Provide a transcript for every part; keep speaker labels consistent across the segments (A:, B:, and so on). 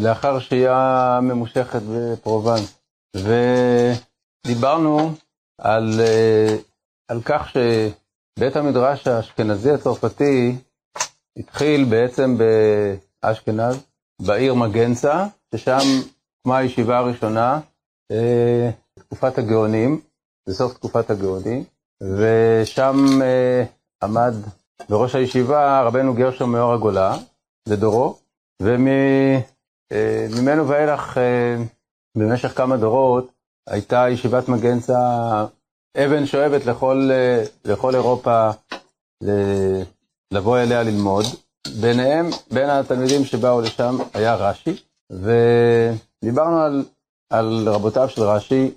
A: לאחר שהייה ממושכת בפרובנס. ודיברנו על, על כך שבית המדרש האשכנזי הצרפתי התחיל בעצם באשכנז, בעיר מגנצה, ששם הוקמה הישיבה הראשונה, תקופת הגאונים, בסוף תקופת הגאונים, ושם עמד בראש הישיבה רבנו גרשום מאור הגולה, לדורו, וממנו ואילך במשך כמה דורות הייתה ישיבת מגנצה אבן שואבת לכל, לכל אירופה לבוא אליה ללמוד. ביניהם, בין התלמידים שבאו לשם היה רש"י, ודיברנו על, על רבותיו של רש"י,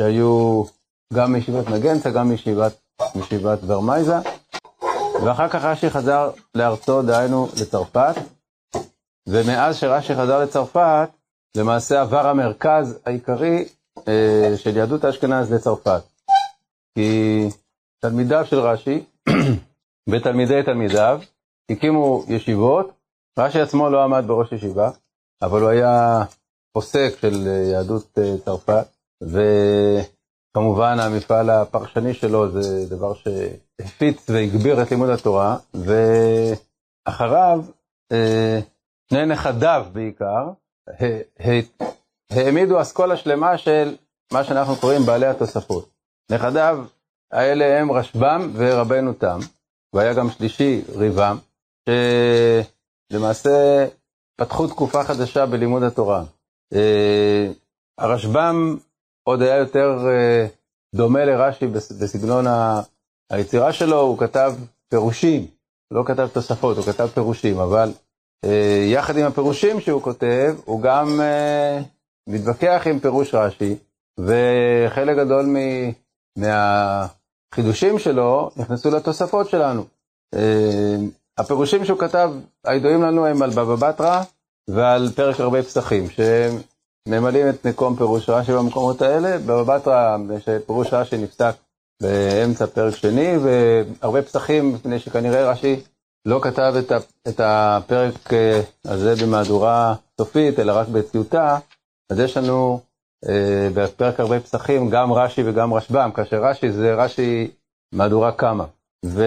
A: שהיו גם מישיבת מגנצה, גם מישיבת, מישיבת ורמייזה, ואחר כך רש"י חזר לארצו, דהיינו לצרפת, ומאז שרש"י חזר לצרפת, למעשה עבר המרכז העיקרי אה, של יהדות אשכנז לצרפת. כי תלמידיו של רש"י ותלמידי תלמידיו הקימו ישיבות, רש"י עצמו לא עמד בראש ישיבה, אבל הוא היה פוסק של יהדות אה, צרפת, וכמובן המפעל הפרשני שלו זה דבר שהפיץ והגביר את לימוד התורה, ואחריו אה, שני נכדיו בעיקר, העמידו אסכולה שלמה של מה שאנחנו קוראים בעלי התוספות. נכדיו האלה הם רשב"ם ורבנו תם, והיה גם שלישי, ריבם, שלמעשה פתחו תקופה חדשה בלימוד התורה. אה, הרשב"ם עוד היה יותר אה, דומה לרש"י בסגנון היצירה שלו, הוא כתב פירושים, לא כתב תוספות, הוא כתב פירושים, אבל יחד עם הפירושים שהוא כותב, הוא גם מתווכח עם פירוש רש"י, וחלק גדול מהחידושים שלו נכנסו לתוספות שלנו. הפירושים שהוא כתב, הידועים לנו הם על בבא בתרא ועל פרק הרבה פסחים, שממלאים את מקום פירוש רש"י במקומות האלה. בבא בתרא, פירוש רש"י נפסק באמצע פרק שני, והרבה פסחים, מפני שכנראה רש"י לא כתב את, הפרק אה, הזה במהדורה סופית, אלא רק בטיוטה, אז יש לנו אה, בפרק הרבה פסחים גם רש"י וגם רשב"ם, כאשר רש"י זה רש"י מהדורה כמה. ו...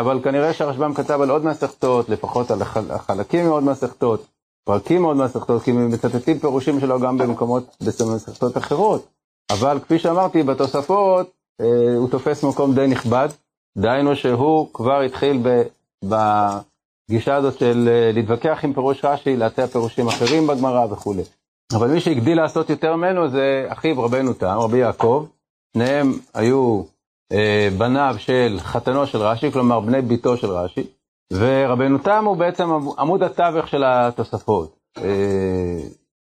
A: אבל כנראה שהרשב"ם כתב על עוד מסכתות, לפחות על חלקים מעוד מסכתות, פרקים מעוד מסכתות, כי מצטטים פירושים שלו גם במקומות, במסכתות אחרות. אבל כפי שאמרתי, בתוספות אה, הוא תופס מקום די נכבד, דהיינו שהוא כבר התחיל. בגישה הזאת של אה, להתווכח עם פירוש רש"י, להציע פירושים אחרים בגמרא וכולי. אבל מי שהגדיל לעשות יותר ממנו זה אחיו רבנו תם, רבי יעקב. שניהם היו אה, בניו של חתנו של רש"י, כלומר בני ביתו של רש"י, ורבנו תם הוא בעצם עמוד התווך של התוספות. אה,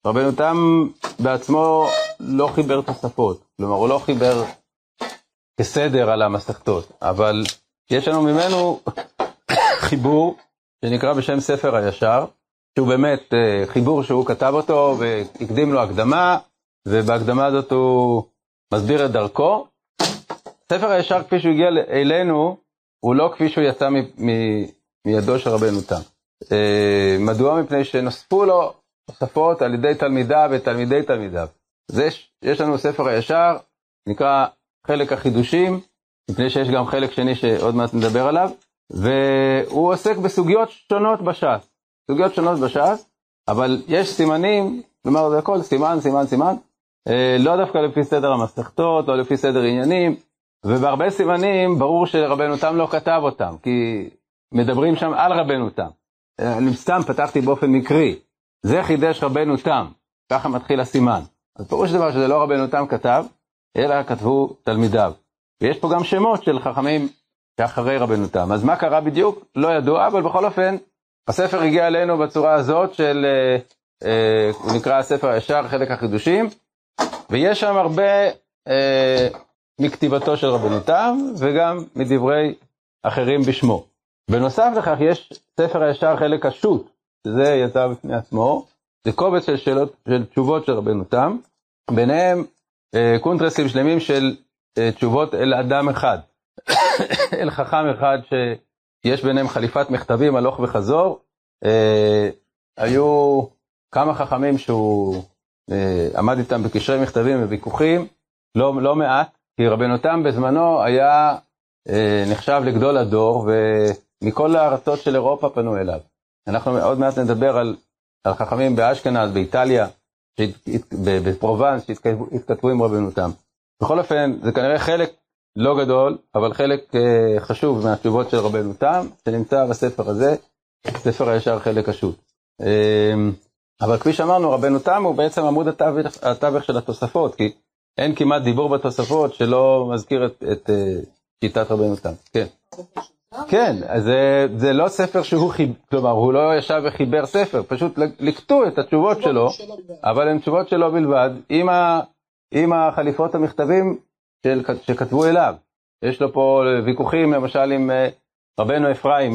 A: רבנו תם בעצמו לא חיבר תוספות, כלומר הוא לא חיבר כסדר על המסכתות, אבל יש לנו ממנו חיבור שנקרא בשם ספר הישר, שהוא באמת אה, חיבור שהוא כתב אותו והקדים לו הקדמה, ובהקדמה הזאת הוא מסביר את דרכו, ספר הישר כפי שהוא הגיע אלינו, הוא לא כפי שהוא יצא מידו של רבנו תם. אה, מדוע? מפני שנוספו לו תוספות על ידי תלמידיו ותלמידי תלמידיו. יש, יש לנו ספר הישר, נקרא חלק החידושים, מפני שיש גם חלק שני שעוד מעט נדבר עליו, והוא עוסק בסוגיות שונות בש"ס. סוגיות שונות בש"ס, אבל יש סימנים, כלומר זה הכל סימן, סימן, סימן, אה, לא דווקא לפי סדר המסכתות, לא לפי סדר עניינים, ובהרבה סימנים ברור שרבנו תם לא כתב אותם, כי מדברים שם על רבנו תם. אני סתם פתחתי באופן מקרי, זה חידש רבנו תם, ככה מתחיל הסימן. אז פירוש דבר שזה לא רבנו תם כתב, אלא כתבו תלמידיו. ויש פה גם שמות של חכמים שאחרי רבנו תם. אז מה קרה בדיוק? לא ידוע, אבל בכל אופן, הספר הגיע אלינו בצורה הזאת של, אה, אה, הוא נקרא הספר הישר, חלק החידושים, ויש שם הרבה אה, מכתיבתו של רבנו תם וגם מדברי אחרים בשמו. בנוסף לכך יש ספר הישר חלק השו"ת, שזה יצא בפני עצמו, זה קובץ של שאלות, של תשובות של רבנו תם, ביניהם אה, קונטרסים שלמים של אה, תשובות אל אדם אחד, אל חכם אחד שיש ביניהם חליפת מכתבים הלוך וחזור, אה, היו כמה חכמים שהוא אה, עמד איתם בקשרי מכתבים וויכוחים, לא, לא מעט, כי רבנו תם בזמנו היה אה, נחשב לגדול הדור, ומכל הארצות של אירופה פנו אליו. אנחנו עוד מעט נדבר על, על חכמים באשכנז, באיטליה, בפרובנס, שהתכתבו עם רבנו תם. בכל אופן, זה כנראה חלק לא גדול, אבל חלק uh, חשוב מהתשובות של רבנו תם, שנמצא בספר הזה, ספר הישר חלק השו"ת. Uh, אבל כפי שאמרנו, רבנו תם הוא בעצם עמוד התווך, התווך של התוספות, כי אין כמעט דיבור בתוספות שלא מזכיר את, את uh, שיטת רבנו תם. כן. כן, זה, זה לא ספר שהוא חיבר, כלומר, הוא לא ישב וחיבר ספר, פשוט לקטו את התשובות שלו, אבל הן תשובות שלו בלבד, עם, ה, עם החליפות המכתבים של, שכתבו אליו. יש לו פה ויכוחים, למשל, עם אה, רבנו אפרים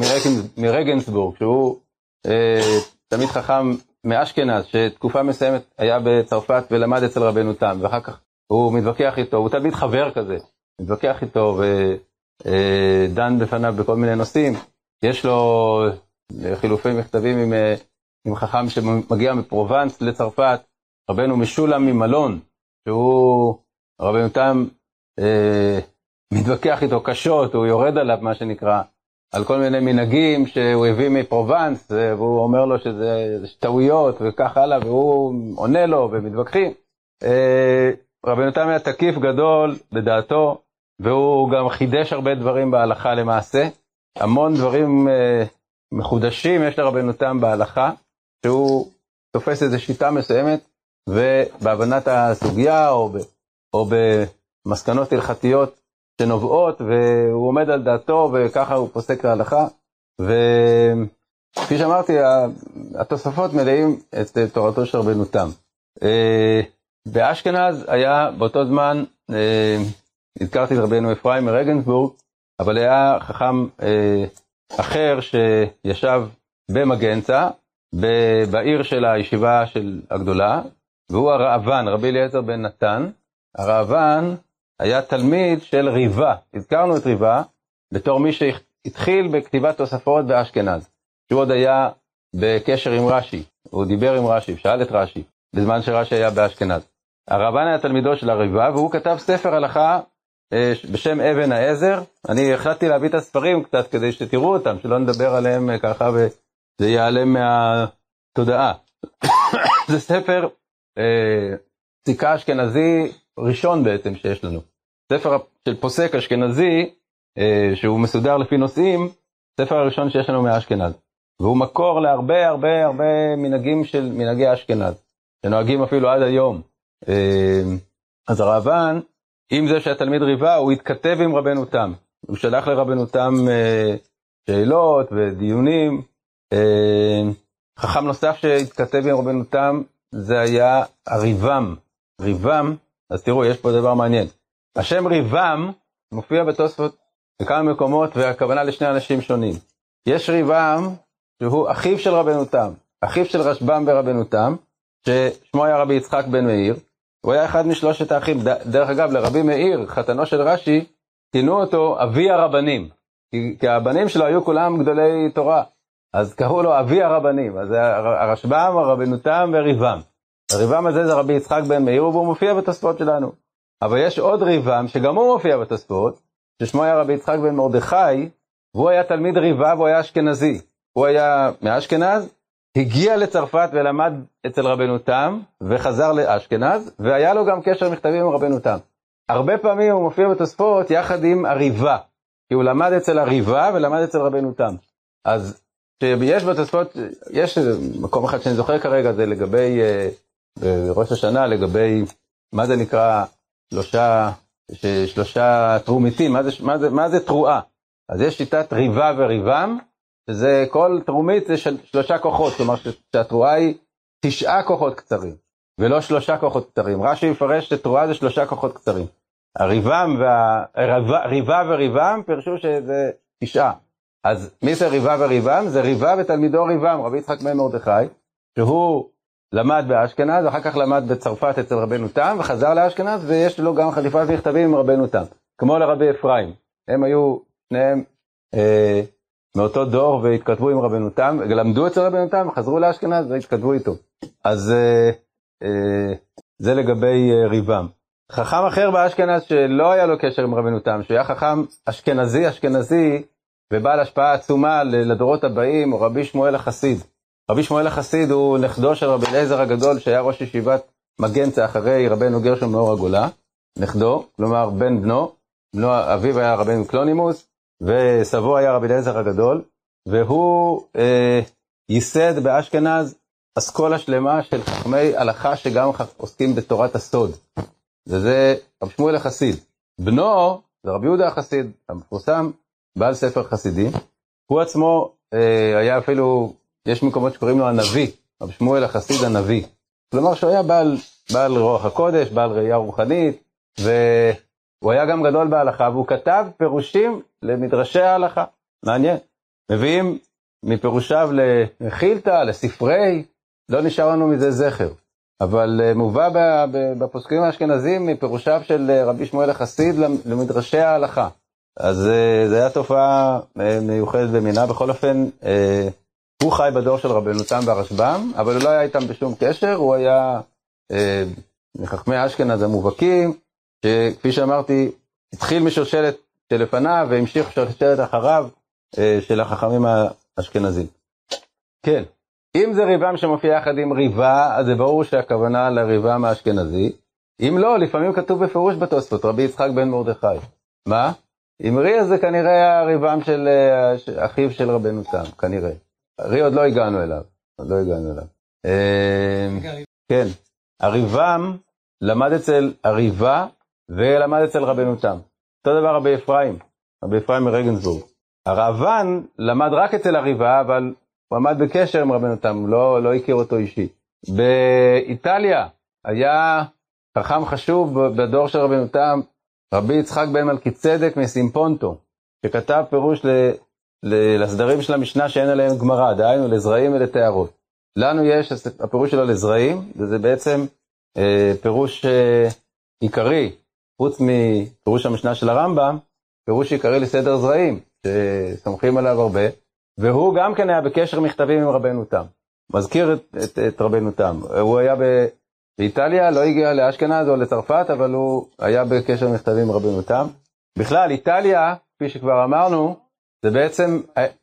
A: מרגנסבורג, שהוא אה, תמיד חכם מאשכנז, שתקופה מסוימת היה בצרפת ולמד אצל רבנו תם, ואחר כך הוא מתווכח איתו, הוא תמיד חבר כזה, מתווכח איתו ודן אה, בפניו בכל מיני נושאים. יש לו חילופי מכתבים עם, עם חכם שמגיע מפרובנס לצרפת, רבנו משולם ממלון, שהוא, רבנו תם אה, מתווכח איתו קשות, הוא יורד עליו, מה שנקרא, על כל מיני מנהגים שהוא הביא מפרובנס, אה, והוא אומר לו שזה טעויות וכך הלאה, והוא עונה לו ומתווכחים. אה, רבי נתן היה תקיף גדול בדעתו, והוא גם חידש הרבה דברים בהלכה למעשה. המון דברים אה, מחודשים יש לרבנו תם בהלכה, שהוא תופס איזו שיטה מסוימת, ובהבנת הסוגיה או, ב, או במסקנות הלכתיות שנובעות, והוא עומד על דעתו וככה הוא פוסק להלכה. וכפי שאמרתי, התוספות מלאים את תורתו של רבנו תם. אה, באשכנז היה באותו זמן, אה, הזכרתי את רבנו אפרים מרגנסבורג, אבל היה חכם אה, אחר שישב במגנצה, בעיר של הישיבה של הגדולה, והוא הראב"ן, רבי אליעזר בן נתן. הראב"ן היה תלמיד של ריבה. הזכרנו את ריבה בתור מי שהתחיל בכתיבת תוספות באשכנז, שהוא עוד היה בקשר עם רש"י, הוא דיבר עם רש"י, שאל את רש"י, בזמן שרש"י היה באשכנז. הרבן היה תלמידו של הריבה, והוא כתב ספר הלכה אה, בשם אבן העזר. אני החלטתי להביא את הספרים קצת כדי שתראו אותם, שלא נדבר עליהם אה, ככה וזה ייעלם מהתודעה. זה ספר פסיקה אה, אשכנזי ראשון בעצם שיש לנו. ספר של פוסק אשכנזי, אה, שהוא מסודר לפי נושאים, ספר הראשון שיש לנו מאשכנז. והוא מקור להרבה הרבה הרבה מנהגים של מנהגי אשכנז, שנוהגים אפילו עד היום. אה, אז הרעב"ן, עם זה שהתלמיד ריבה, הוא התכתב עם רבנו תם. הוא שלח לרבנו תם אה, שאלות ודיונים. חכם נוסף שהתכתב עם רבנו תם, זה היה הריבם. ריבם אז תראו, יש פה דבר מעניין. השם ריבם מופיע בתוספות בכמה מקומות, והכוונה לשני אנשים שונים. יש ריבם, שהוא אחיו של רבנו תם, אחיו של רשב"ם ורבנו תם, ששמו היה רבי יצחק בן מאיר, הוא היה אחד משלושת האחים. דרך אגב, לרבי מאיר, חתנו של רש"י, כינו אותו אבי הרבנים, כי, כי הבנים שלו היו כולם גדולי תורה, אז קראו לו אבי הרבנים, אז הרשב"ם, רבנו תם וריבם. הריבם הזה זה רבי יצחק בן מאיר, והוא מופיע בתוספות שלנו. אבל יש עוד ריבם, שגם הוא מופיע בתוספות, ששמו היה רבי יצחק בן מרדכי, והוא היה תלמיד ריבה והוא היה אשכנזי. הוא היה מאשכנז, הגיע לצרפת ולמד אצל רבנו תם, וחזר לאשכנז, והיה לו גם קשר מכתבים עם רבנו תם. הרבה פעמים הוא מופיע בתוספות יחד עם הריבה, כי הוא למד אצל הריבה ולמד אצל רבנו תם. אז יש בתוספות, יש מקום אחד שאני זוכר כרגע, זה לגבי uh, בראש השנה לגבי מה זה נקרא שלושה, שלושה תרומיתים, מה זה, מה, זה, מה זה תרועה? אז יש שיטת ריבה וריבם, שזה כל תרומית זה של שלושה כוחות, כלומר שהתרועה היא תשעה כוחות קצרים, ולא שלושה כוחות קצרים. רש"י מפרש שתרועה זה שלושה כוחות קצרים. הריבם וה... וריבם פירשו שזה תשעה. אז מי זה ריבה וריבם? זה ריבה ותלמידו ריבם, רבי יצחק בן מרדכי, שהוא למד באשכנז, אחר כך למד בצרפת אצל רבנו תם, וחזר לאשכנז, ויש לו גם חליפת מכתבים עם רבנו תם, כמו לרבי אפרים. הם היו שניהם אה, מאותו דור והתכתבו עם רבנו תם, למדו אצל רבנו תם, חזרו לאשכנז והתכתבו איתו. אז אה, אה, זה לגבי אה, ריבם. חכם אחר באשכנז שלא היה לו קשר עם רבנו תם, שהוא היה חכם אשכנזי אשכנזי ובעל השפעה עצומה לדורות הבאים, הוא רבי שמואל החסיד. רבי שמואל החסיד הוא נכדו של רבי אליעזר הגדול, שהיה ראש ישיבת מגנצה אחרי רבנו גרשום מאור הגולה, נכדו, כלומר בן בנו, בנו אביו היה רבנו קלונימוס, וסבו היה רבי אליעזר הגדול, והוא אה, ייסד באשכנז אסכולה שלמה של חכמי הלכה שגם עוסקים בתורת הסוד. וזה רב שמואל החסיד. בנו, זה רבי יהודה החסיד, המפורסם, בעל ספר חסידי. הוא עצמו אה, היה אפילו, יש מקומות שקוראים לו הנביא, רב שמואל החסיד הנביא. כלומר שהוא היה בעל, בעל רוח הקודש, בעל ראייה רוחנית, והוא היה גם גדול בהלכה, והוא כתב פירושים למדרשי ההלכה. מעניין. מביאים מפירושיו לחילתא, לספרי, לא נשאר לנו מזה זכר. אבל uh, מובא בפוסקים האשכנזים מפירושיו של uh, רבי שמואל החסיד למדרשי ההלכה. אז uh, זו הייתה תופעה מיוחדת במינה, בכל אופן, הוא חי בדור של רבנו תם והרשב"ם, אבל הוא לא היה איתם בשום קשר, הוא היה uh, מחכמי אשכנז המובהקים, שכפי שאמרתי, התחיל משושלת שלפניו והמשיך שושלת אחריו uh, של החכמים האשכנזים. כן. אם זה ריבם שמופיע יחד עם ריבה, אז זה ברור שהכוונה לריבם האשכנזי. אם לא, לפעמים כתוב בפירוש בתוספות, רבי יצחק בן מרדכי. מה? אם רי אז זה כנראה הריבם של אה, אחיו של רבנו תם, כנראה. רי עוד לא הגענו אליו, עוד לא הגענו אליו. אה, כן, הריבם למד אצל הריבה ולמד אצל רבנו תם. אותו דבר רבי אפרים, רבי אפרים מרגנסבורג. הראב"ן למד רק אצל הריבה, אבל הוא עמד בקשר עם רבנו תם, לא, לא הכיר אותו אישי. באיטליה היה חכם חשוב בדור של רבנו תם, רבי יצחק בן מלכי צדק מסימפונטו, שכתב פירוש לסדרים של המשנה שאין עליהם גמרא, דהיינו לזרעים ולטהרות. לנו יש הפירוש שלו לזרעים, וזה בעצם אה, פירוש אה, עיקרי, חוץ מפירוש המשנה של הרמב"ם, פירוש עיקרי לסדר זרעים, שסומכים עליו הרבה. והוא גם כן היה בקשר מכתבים עם רבנו תם. מזכיר את, את, את רבנו תם. הוא היה ב, באיטליה, לא הגיע לאשכנז או לצרפת, אבל הוא היה בקשר מכתבים עם רבנו תם. בכלל, איטליה, כפי שכבר אמרנו, זה בעצם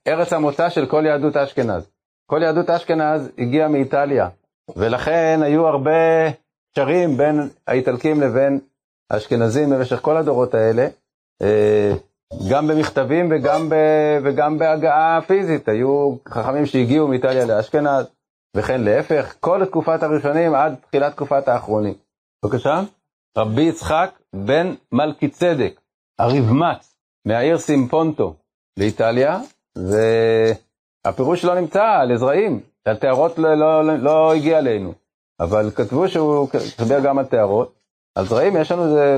A: ארץ המוצא של כל יהדות אשכנז. כל יהדות אשכנז הגיעה מאיטליה, ולכן היו הרבה קשרים בין האיטלקים לבין האשכנזים במשך כל הדורות האלה. אה, גם במכתבים וגם, ב, וגם בהגעה פיזית. היו חכמים שהגיעו מאיטליה לאשכנז, וכן להפך, כל תקופת הראשונים עד תחילת תקופת האחרונים. בבקשה. רבי יצחק בן מלכי צדק, הריבמץ, מהעיר סימפונטו לאיטליה, והפירוש שלו נמצא על עזראים, על טהרות לא, לא, לא, לא הגיע אלינו, אבל כתבו שהוא דיבר גם על טהרות. על זרעים יש לנו איזה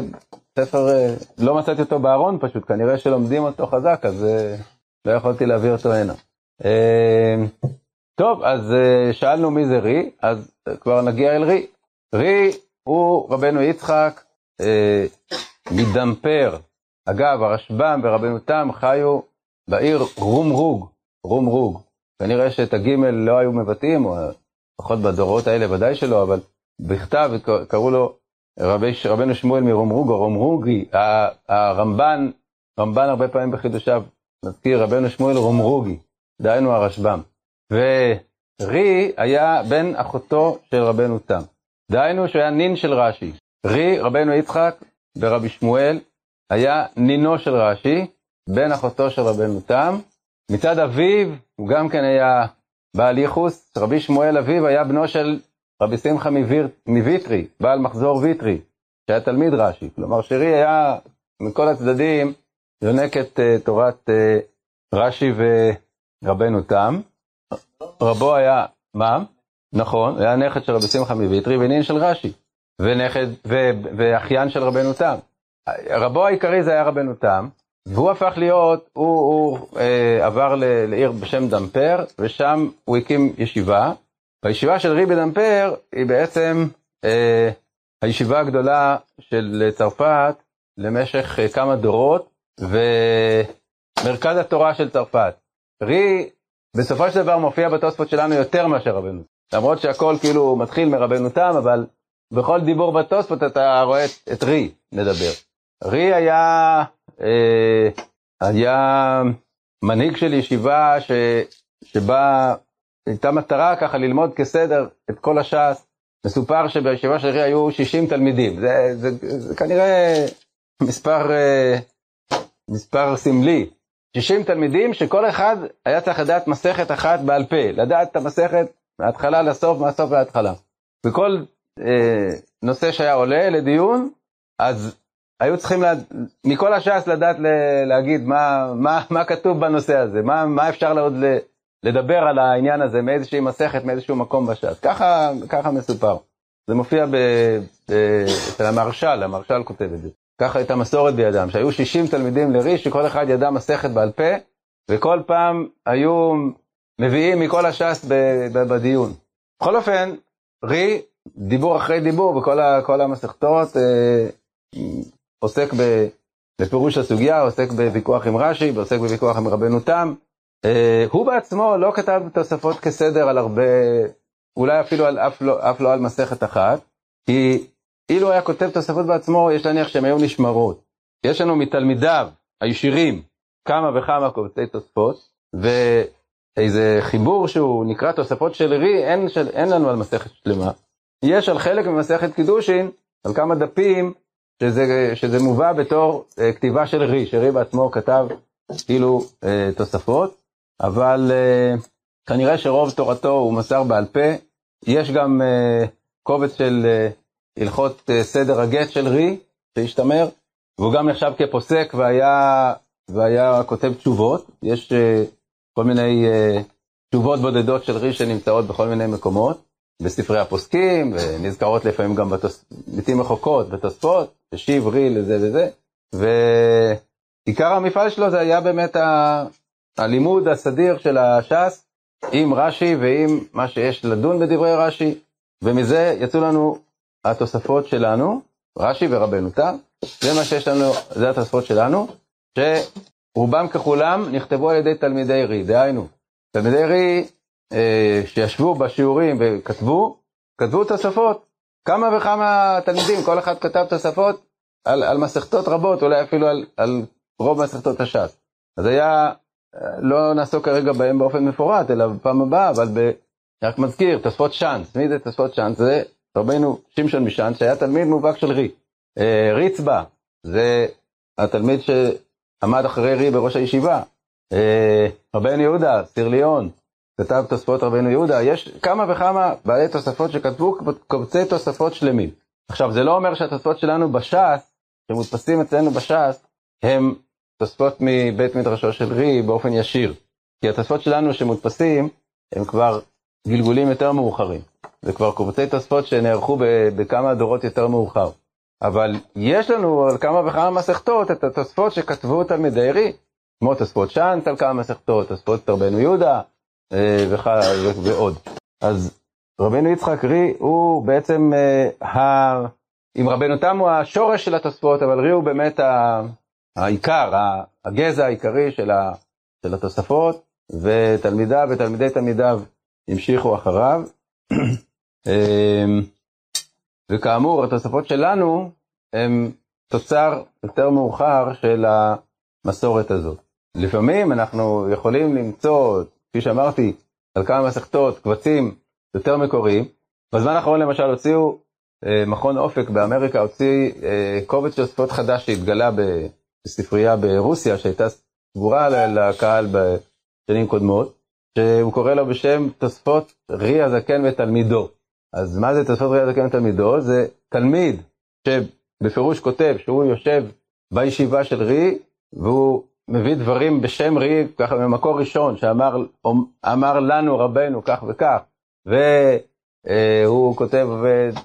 A: ספר, אה, לא מצאתי אותו בארון פשוט, כנראה שלומדים אותו חזק, אז אה, לא יכולתי להביא אותו הנה. אה, טוב, אז שאלנו מי זה רי, אז כבר נגיע אל רי. רי הוא רבנו יצחק מדמפר. אגב, הרשב"ם ורבנו תם חיו בעיר רומרוג, רומרוג. כנראה שאת הגימל לא היו מבטאים, או לפחות בדורות האלה ודאי שלא, אבל בכתב קראו לו רבי, רבנו שמואל מרומרוגו, רומרוגי, הרמב"ן, רמב"ן הרבה פעמים בחידושיו מזכיר רבנו שמואל רומרוגי, דהיינו הרשב"ם. ורי היה בן אחותו של רבנו תם. דהיינו שהוא היה נין של רש"י. רי, רבנו יצחק ורבי שמואל, היה נינו של רש"י, בן אחותו של רבנו תם. מצד אביו, הוא גם כן היה בעל ייחוס, רבי שמואל אביו היה בנו של רבי שמחה מוויטרי, בעל מחזור ויטרי, שהיה תלמיד רש"י. כלומר, שרי היה מכל הצדדים יונק את uh, תורת uh, רש"י ורבנו תם. רבו היה, מה? נכון, היה נכד של רבי שמחה מוויטרי ונין של רש"י, ונכד, ו, ואחיין של רבנו תם. רבו העיקרי זה היה רבנו תם, והוא הפך להיות, הוא, הוא אה, עבר לעיר בשם דמפר, ושם הוא הקים ישיבה, והישיבה של ריבי דמפר היא בעצם אה, הישיבה הגדולה של צרפת למשך אה, כמה דורות, ומרכז התורה של צרפת. רי בסופו של דבר מופיע בתוספות שלנו יותר מאשר רבנו. למרות שהכל כאילו מתחיל מרבנו תם, אבל בכל דיבור בתוספות אתה רואה את, את רי מדבר. רי היה, היה מנהיג של ישיבה ש, שבה הייתה מטרה ככה ללמוד כסדר את כל הש"ס. מסופר שבישיבה של רי היו 60 תלמידים. זה, זה, זה, זה כנראה מספר, אה, מספר סמלי. 60 תלמידים שכל אחד היה צריך לדעת מסכת אחת בעל פה, לדעת את המסכת מההתחלה לסוף, מהסוף להתחלה. וכל אה, נושא שהיה עולה לדיון, אז היו צריכים, לה, מכל הש"ס לדעת להגיד מה, מה, מה כתוב בנושא הזה, מה, מה אפשר עוד לדבר על העניין הזה מאיזושהי מסכת, מאיזשהו מקום בש"ס. ככה, ככה מסופר. זה מופיע ב, ב, אצל המהרש"ל, המהרש"ל כותב את זה. ככה הייתה מסורת בידם, שהיו 60 תלמידים לרי, שכל אחד ידע מסכת בעל פה, וכל פעם היו מביאים מכל הש"ס בדיון. בכל אופן, רי, דיבור אחרי דיבור בכל המסכתות, עוסק בפירוש הסוגיה, עוסק בוויכוח עם רש"י, עוסק בוויכוח עם רבנו תם. אה, הוא בעצמו לא כתב תוספות כסדר על הרבה, אולי אפילו על, אף, לא, אף לא על מסכת אחת, כי אילו היה כותב תוספות בעצמו, יש להניח שהן היו נשמרות. יש לנו מתלמידיו הישירים כמה וכמה קובצי תוספות, ואיזה חיבור שהוא נקרא תוספות של רי, אין, של, אין לנו על מסכת שלמה. יש על חלק ממסכת קידושין, על כמה דפים, שזה, שזה מובא בתור uh, כתיבה של רי, שרי בעצמו כתב כאילו uh, תוספות, אבל uh, כנראה שרוב תורתו הוא מסר בעל פה. יש גם uh, קובץ של uh, הלכות uh, סדר הגט של רי, שהשתמר, והוא גם נחשב כפוסק והיה, והיה כותב תשובות. יש uh, כל מיני uh, תשובות בודדות של רי שנמצאות בכל מיני מקומות. בספרי הפוסקים, ונזכרות לפעמים גם לעיתים רחוקות, בתוספות, השיב רי לזה וזה, ועיקר המפעל שלו זה היה באמת ה... הלימוד הסדיר של הש"ס עם רש"י ועם מה שיש לדון בדברי רש"י, ומזה יצאו לנו התוספות שלנו, רש"י ורבנו תם, זה מה שיש לנו, זה התוספות שלנו, שרובם ככולם נכתבו על ידי תלמידי רי, דהיינו, תלמידי רי שישבו בשיעורים וכתבו, כתבו תוספות. כמה וכמה תלמידים, כל אחד כתב תוספות על, על מסכתות רבות, אולי אפילו על, על רוב מסכתות הש"ס. אז היה, לא נעסוק כרגע בהם באופן מפורט, אלא בפעם הבאה, אבל ב... רק מזכיר, תוספות שאנץ. מי זה תוספות שאנץ? זה רבנו שמשון משאנץ, שהיה תלמיד מובהק של רי. אה, ריצבא, זה התלמיד שעמד אחרי רי בראש הישיבה. אה, רבנו יהודה, סירליון, כתב תוספות רבנו יהודה, יש כמה וכמה בעלי תוספות שכתבו קובצי תוספות שלמים. עכשיו, זה לא אומר שהתוספות שלנו בש"ס, שמודפסים אצלנו בש"ס, הם תוספות מבית מדרשו של רי באופן ישיר. כי התוספות שלנו שמודפסים, הם כבר גלגולים יותר מאוחרים. זה כבר קובצי תוספות שנערכו בכמה דורות יותר מאוחר. אבל יש לנו על כמה וכמה מסכתות את התוספות שכתבו תלמידי רי, כמו תוספות שאנט על כמה מסכתות, תוספות רבנו יהודה, ועוד. אז רבנו יצחק רי הוא בעצם, אה, אם רבנו תם הוא השורש של התוספות, אבל רי הוא באמת העיקר, הגזע העיקרי של, התוספות, ותלמידיו ותלמידי תלמידיו המשיכו אחריו. אמ, וכאמור, התוספות שלנו הם תוצר יותר מאוחר של המסורת הזאת. לפעמים אנחנו יכולים למצוא כפי שאמרתי, על כמה מסכתות, קבצים יותר מקוריים. בזמן האחרון למשל הוציאו, אה, מכון אופק באמריקה הוציא אה, קובץ של שפות חדש שהתגלה בספרייה ברוסיה, שהייתה סגורה לקהל בשנים קודמות, שהוא קורא לו בשם תוספות רי הזקן ותלמידו. אז מה זה תוספות רי הזקן ותלמידו? זה תלמיד שבפירוש כותב שהוא יושב בישיבה של רי, והוא מביא דברים בשם רי, ככה ממקור ראשון, שאמר לנו רבנו כך וכך, והוא כותב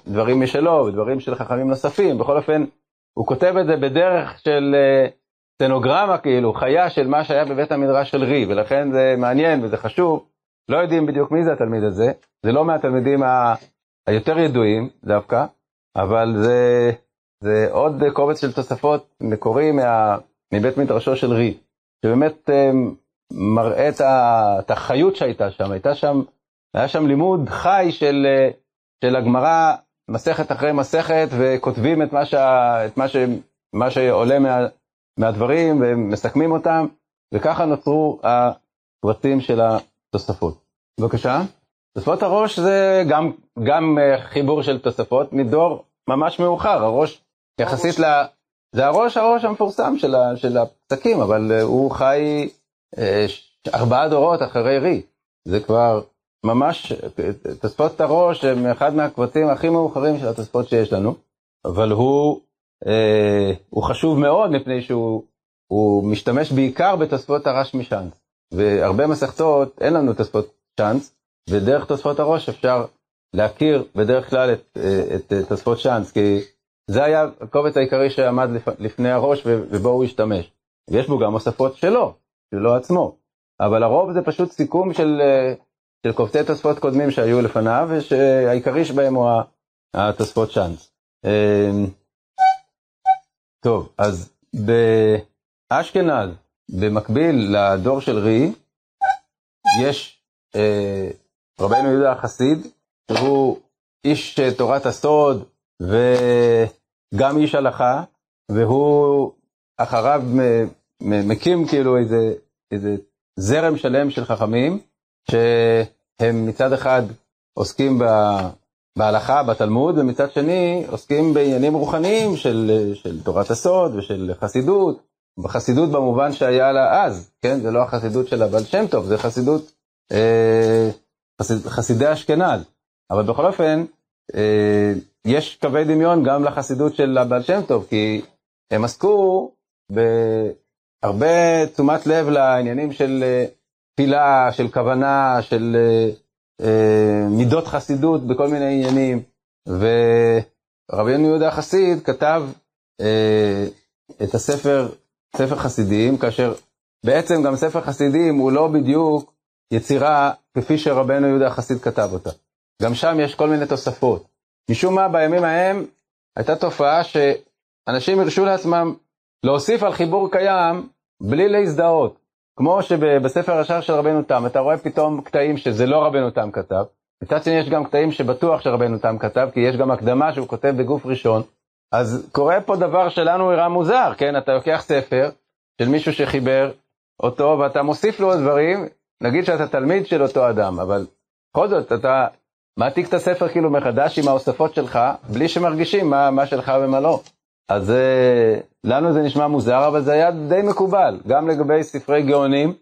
A: דברים משלו, ודברים של חכמים נוספים, בכל אופן, הוא כותב את זה בדרך של אה, סטנוגרמה, כאילו, חיה של מה שהיה בבית המדרש של רי, ולכן זה מעניין וזה חשוב. לא יודעים בדיוק מי זה התלמיד הזה, זה לא מהתלמידים ה... היותר ידועים דווקא, אבל זה, זה עוד קובץ של תוספות מקורי מה, מבית מדרשו של רי, שבאמת אה, מראה את החיות שהייתה שם, הייתה שם היה שם לימוד חי של, של הגמרא, מסכת אחרי מסכת, וכותבים את מה, שה, את מה, ש, מה שעולה מה, מהדברים, ומסכמים אותם, וככה נוצרו הפרטים של התוספות. בבקשה. תוספות הראש זה גם, גם חיבור של תוספות מדור ממש מאוחר, הראש יחסית ל... זה הראש, הראש המפורסם של, הפסקים, אבל הוא חי אה, ארבעה דורות אחרי רי. זה כבר ממש, תוספות הראש הם אחד מהקבצים הכי מאוחרים של התוספות שיש לנו, אבל הוא, אה, הוא חשוב מאוד מפני שהוא משתמש בעיקר בתוספות הרש משאנץ. והרבה מסכתות אין לנו תוספות צ'אנס, ודרך תוספות הראש אפשר להכיר בדרך כלל את, את, את תוספות צ'אנס, כי זה היה הקובץ העיקרי שעמד לפני הראש ובו הוא השתמש. ויש בו גם הוספות שלו, שלו עצמו, אבל הרוב זה פשוט סיכום של, של קובצי תוספות קודמים שהיו לפניו, ושהעיקרי שבהם הוא התוספות צ'אנס. אמ, טוב, אז באשכנז, במקביל לדור של רי, יש אה, רבנו יהודה החסיד, שהוא איש תורת הסוד וגם איש הלכה, והוא אחריו מקים כאילו איזה, איזה זרם שלם של חכמים, שהם מצד אחד עוסקים ב, בהלכה, בתלמוד, ומצד שני עוסקים בעניינים רוחניים של, של תורת הסוד ושל חסידות, בחסידות במובן שהיה לה אז, כן? זה לא החסידות של הבעל שם טוב, זה חסידות, אה, חסיד, חסידי אשכנז. אבל בכל אופן, אה, יש קווי דמיון גם לחסידות של הבעל שם טוב, כי הם עסקו בהרבה תשומת לב לעניינים של אה, תפילה, של כוונה, של אה, מידות חסידות בכל מיני עניינים. ורבי יהודה החסיד כתב את הספר, ספר חסידים, כאשר בעצם גם ספר חסידים הוא לא בדיוק יצירה כפי שרבנו יהודה החסיד כתב אותה. גם שם יש כל מיני תוספות. משום מה בימים ההם הייתה תופעה שאנשים הרשו לעצמם להוסיף על חיבור קיים בלי להזדהות. כמו שבספר השער של רבנו תם, אתה רואה פתאום קטעים שזה לא רבנו תם כתב. מצד שני יש גם קטעים שבטוח שרבנו תם כתב, כי יש גם הקדמה שהוא כותב בגוף ראשון. אז קורה פה דבר שלנו נראה מוזר, כן? אתה לוקח ספר של מישהו שחיבר אותו ואתה מוסיף לו דברים, נגיד שאתה תלמיד של אותו אדם, אבל בכל זאת אתה מעתיק את הספר כאילו מחדש עם ההוספות שלך, בלי שמרגישים מה, מה שלך ומה לא. אז אה, לנו זה נשמע מוזר, אבל זה היה די מקובל, גם לגבי ספרי גאונים,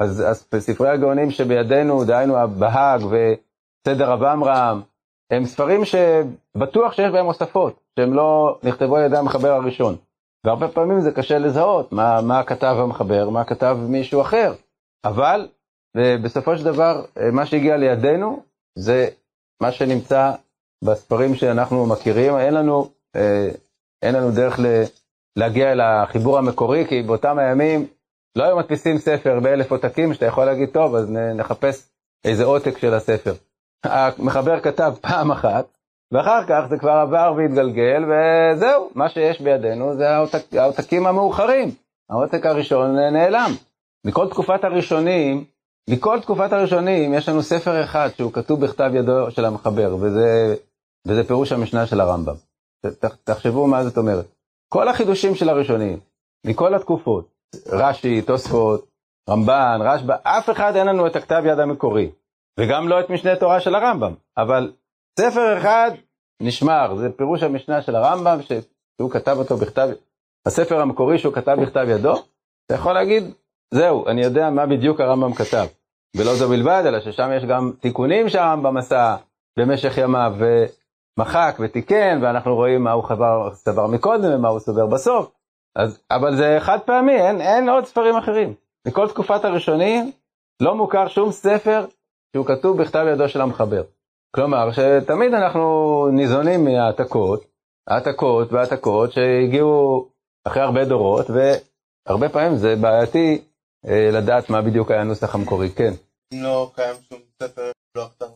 A: אז, אז ספרי הגאונים שבידינו, דהיינו הבהאג וסדר רב עמרם, הם ספרים שבטוח שיש בהם הוספות, שהם לא נכתבו על ידי המחבר הראשון. והרבה פעמים זה קשה לזהות מה, מה כתב המחבר, מה כתב מישהו אחר. אבל בסופו של דבר, אה, מה שהגיע לידינו זה מה שנמצא בספרים שאנחנו מכירים, אין לנו, אה, אין לנו דרך ל, להגיע אל החיבור המקורי, כי באותם הימים לא היו מדפיסים ספר באלף עותקים, שאתה יכול להגיד, טוב, אז נחפש איזה עותק של הספר. המחבר כתב פעם אחת, ואחר כך זה כבר עבר והתגלגל, וזהו, מה שיש בידינו זה העותק, העותקים המאוחרים. העותק הראשון נעלם. מכל תקופת הראשונים, מכל תקופת הראשונים יש לנו ספר אחד שהוא כתוב בכתב ידו של המחבר, וזה, וזה פירוש המשנה של הרמב"ם. ת, תחשבו מה זאת אומרת. כל החידושים של הראשונים, מכל התקופות, רש"י, תוספות, רמב"ן, רשב"א, אף אחד אין לנו את הכתב יד המקורי, וגם לא את משנה תורה של הרמב"ם, אבל ספר אחד נשמר, זה פירוש המשנה של הרמב"ם, שהוא כתב אותו בכתב, הספר המקורי שהוא כתב בכתב ידו, אתה יכול להגיד, זהו, אני יודע מה בדיוק הרמב"ם כתב. ולא זו בלבד, אלא ששם יש גם תיקונים שהרמב"ם עשה במשך ימיו, ומחק ותיקן, ואנחנו רואים מה הוא חבר, סבר מקודם ומה הוא סובר בסוף. אז, אבל זה חד פעמי, אין, אין עוד ספרים אחרים. מכל תקופת הראשונים לא מוכר שום ספר שהוא כתוב בכתב ידו של המחבר. כלומר, שתמיד אנחנו ניזונים מהעתקות, העתקות והעתקות שהגיעו אחרי הרבה דורות, והרבה פעמים זה בעייתי לדעת מה בדיוק היה הנוסח המקורי, כן.
B: לא קיים שום ספר, לא הכתב.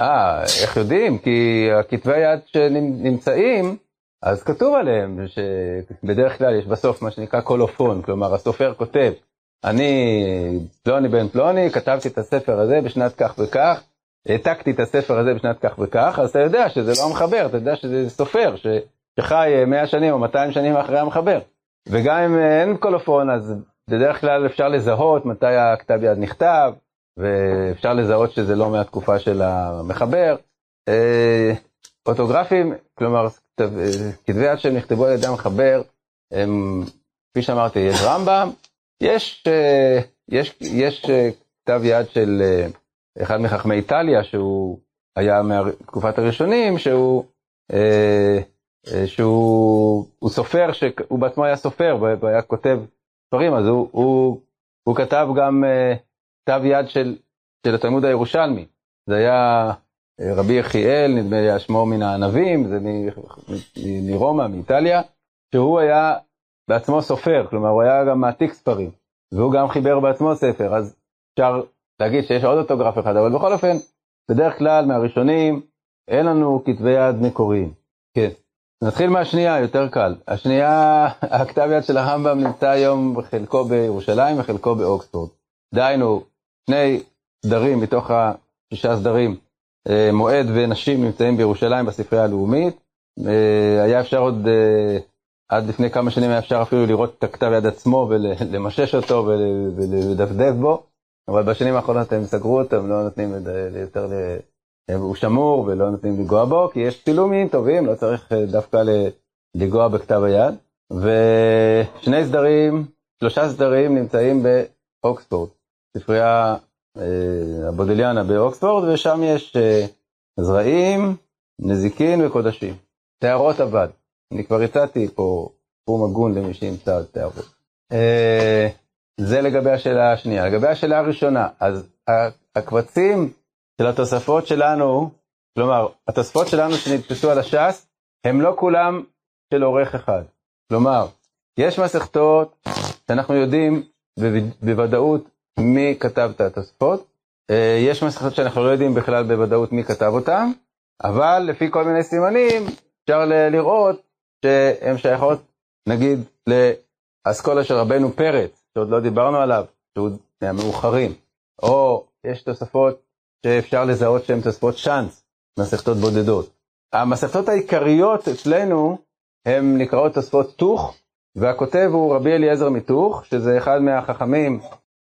A: אה, איך יודעים? כי הכתבי יד שנמצאים, אז כתוב עליהם שבדרך כלל יש בסוף מה שנקרא קולופון, כלומר הסופר כותב, אני פלוני בן פלוני, כתבתי את הספר הזה בשנת כך וכך, העתקתי את הספר הזה בשנת כך וכך, אז אתה יודע שזה לא המחבר, אתה יודע שזה סופר ש, שחי 100 שנים או 200 שנים אחרי המחבר. וגם אם אין קולופון, אז בדרך כלל אפשר לזהות מתי הכתב יד נכתב, ואפשר לזהות שזה לא מהתקופה של המחבר. אה, אוטוגרפים, כלומר, כתבי יד שהם נכתבו על ידי המחבר, הם, כפי שאמרתי, יש רמב"ם, יש, אה, יש, יש אה, כתב יד של אחד מחכמי איטליה, שהוא היה מתקופת הראשונים, שהוא, שהוא סופר, שהוא בעצמו היה סופר, והיה כותב ספרים, אז הוא, הוא, הוא כתב גם כתב יד של, של התלמוד הירושלמי. זה היה אה, רבי יחיאל, נדמה לי שמו מן הענבים, זה מרומא, מאיטליה, שהוא היה בעצמו סופר, כלומר הוא היה גם מעתיק ספרים, והוא גם חיבר בעצמו ספר, אז אפשר להגיד שיש עוד אוטוגרף אחד, אבל בכל אופן, בדרך כלל מהראשונים אין לנו כתבי יד מקוריים. כן. נתחיל מהשנייה, יותר קל. השנייה, הכתב יד של הרמב"ם נמצא היום חלקו בירושלים וחלקו באוקספורד. דהיינו, שני סדרים מתוך השישה סדרים, אה, מועד ונשים נמצאים בירושלים בספרייה הלאומית. אה, היה אפשר עוד, אה, עד לפני כמה שנים היה אפשר אפילו לראות את הכתב יד עצמו ולמשש אותו ולדפדף בו, אבל בשנים האחרונות הם סגרו אותו, הם לא נותנים יותר, הוא שמור ולא נותנים לנגוע בו, כי יש צילומים טובים, לא צריך דווקא לנגוע בכתב היד. ושני סדרים, שלושה סדרים נמצאים באוקספורד. ספרייה אה, הבודליאנה באוקספורד, ושם יש אה, זרעים, נזיקין וקודשים. טהרות אבד. אני כבר הצעתי פה פום הגון למי שימצא טהרות. אה, זה לגבי השאלה השנייה. לגבי השאלה הראשונה, אז הקבצים של התוספות שלנו, כלומר, התוספות שלנו שנתפסו על הש"ס, הם לא כולם של עורך אחד. כלומר, יש מסכתות שאנחנו יודעים בוודאות מי כתב את התוספות. אה, יש מסכות שאנחנו לא יודעים בכלל בוודאות מי כתב אותן, אבל לפי כל מיני סימנים אפשר לראות שהן שייכות נגיד לאסכולה של רבנו פרץ, שעוד לא דיברנו עליו, שהוא מהמאוחרים, או יש תוספות שאפשר לזהות שהן תוספות שאנס, מסכתות בודדות. המסכתות העיקריות אצלנו הן נקראות תוספות תוך, והכותב הוא רבי אליעזר מתוך, שזה אחד מהחכמים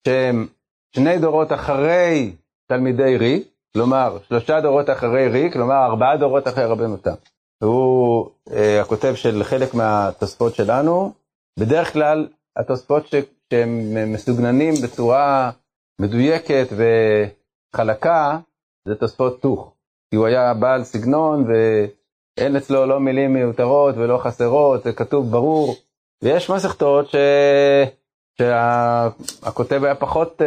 A: שהם שני דורות אחרי תלמידי רי, כלומר שלושה דורות אחרי רי, כלומר ארבעה דורות אחרי רבנו תם. הוא אה, הכותב של חלק מהתוספות שלנו. בדרך כלל התוספות ש... שהם מסוגננים בצורה מדויקת וחלקה, זה תוספות תוך. כי הוא היה בעל סגנון ואין אצלו לא מילים מיותרות ולא חסרות, זה כתוב ברור. ויש מסכתות ש... שהכותב היה פחות uh,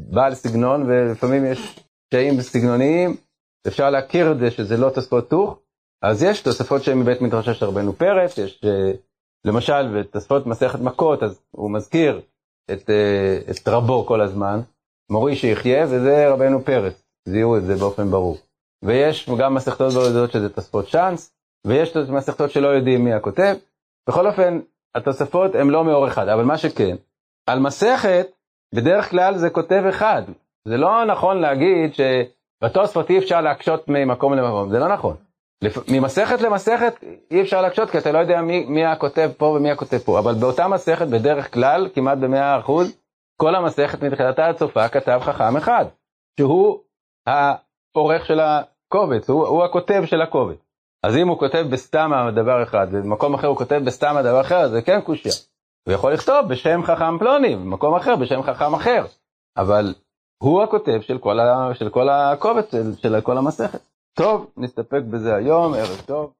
A: בעל סגנון, ולפעמים יש קשיים סגנוניים, אפשר להכיר את זה שזה לא תוספות תוך, אז יש תוספות שהן מבית מדרשה של רבנו פרץ, יש uh, למשל בתוספות מסכת מכות, אז הוא מזכיר את, uh, את רבו כל הזמן, מורי שיחיה, וזה רבנו פרץ, זיהו את זה באופן ברור. ויש גם מסכתות בודדות שזה תוספות צ'אנס, ויש מסכתות שלא יודעים מי הכותב. בכל אופן, התוספות הן לא מאור אחד, אבל מה שכן, על מסכת, בדרך כלל זה כותב אחד. זה לא נכון להגיד שבתוספות אי אפשר להקשות ממקום למקום, זה לא נכון. ממסכת למסכת אי אפשר להקשות, כי אתה לא יודע מי, מי הכותב פה ומי הכותב פה, אבל באותה מסכת בדרך כלל, כמעט ב-100%, כל המסכת מתחילתה עד סופה כתב חכם אחד, שהוא העורך של הקובץ, הוא, הוא הכותב של הקובץ. אז אם הוא כותב בסתם דבר אחד, ובמקום אחר הוא כותב בסתם דבר אחר, זה כן קושייה. הוא יכול לכתוב בשם חכם פלוני, במקום אחר בשם חכם אחר, אבל הוא הכותב של כל, ה, של כל הקובץ, של, של כל המסכת. טוב, נסתפק בזה היום, ערב טוב.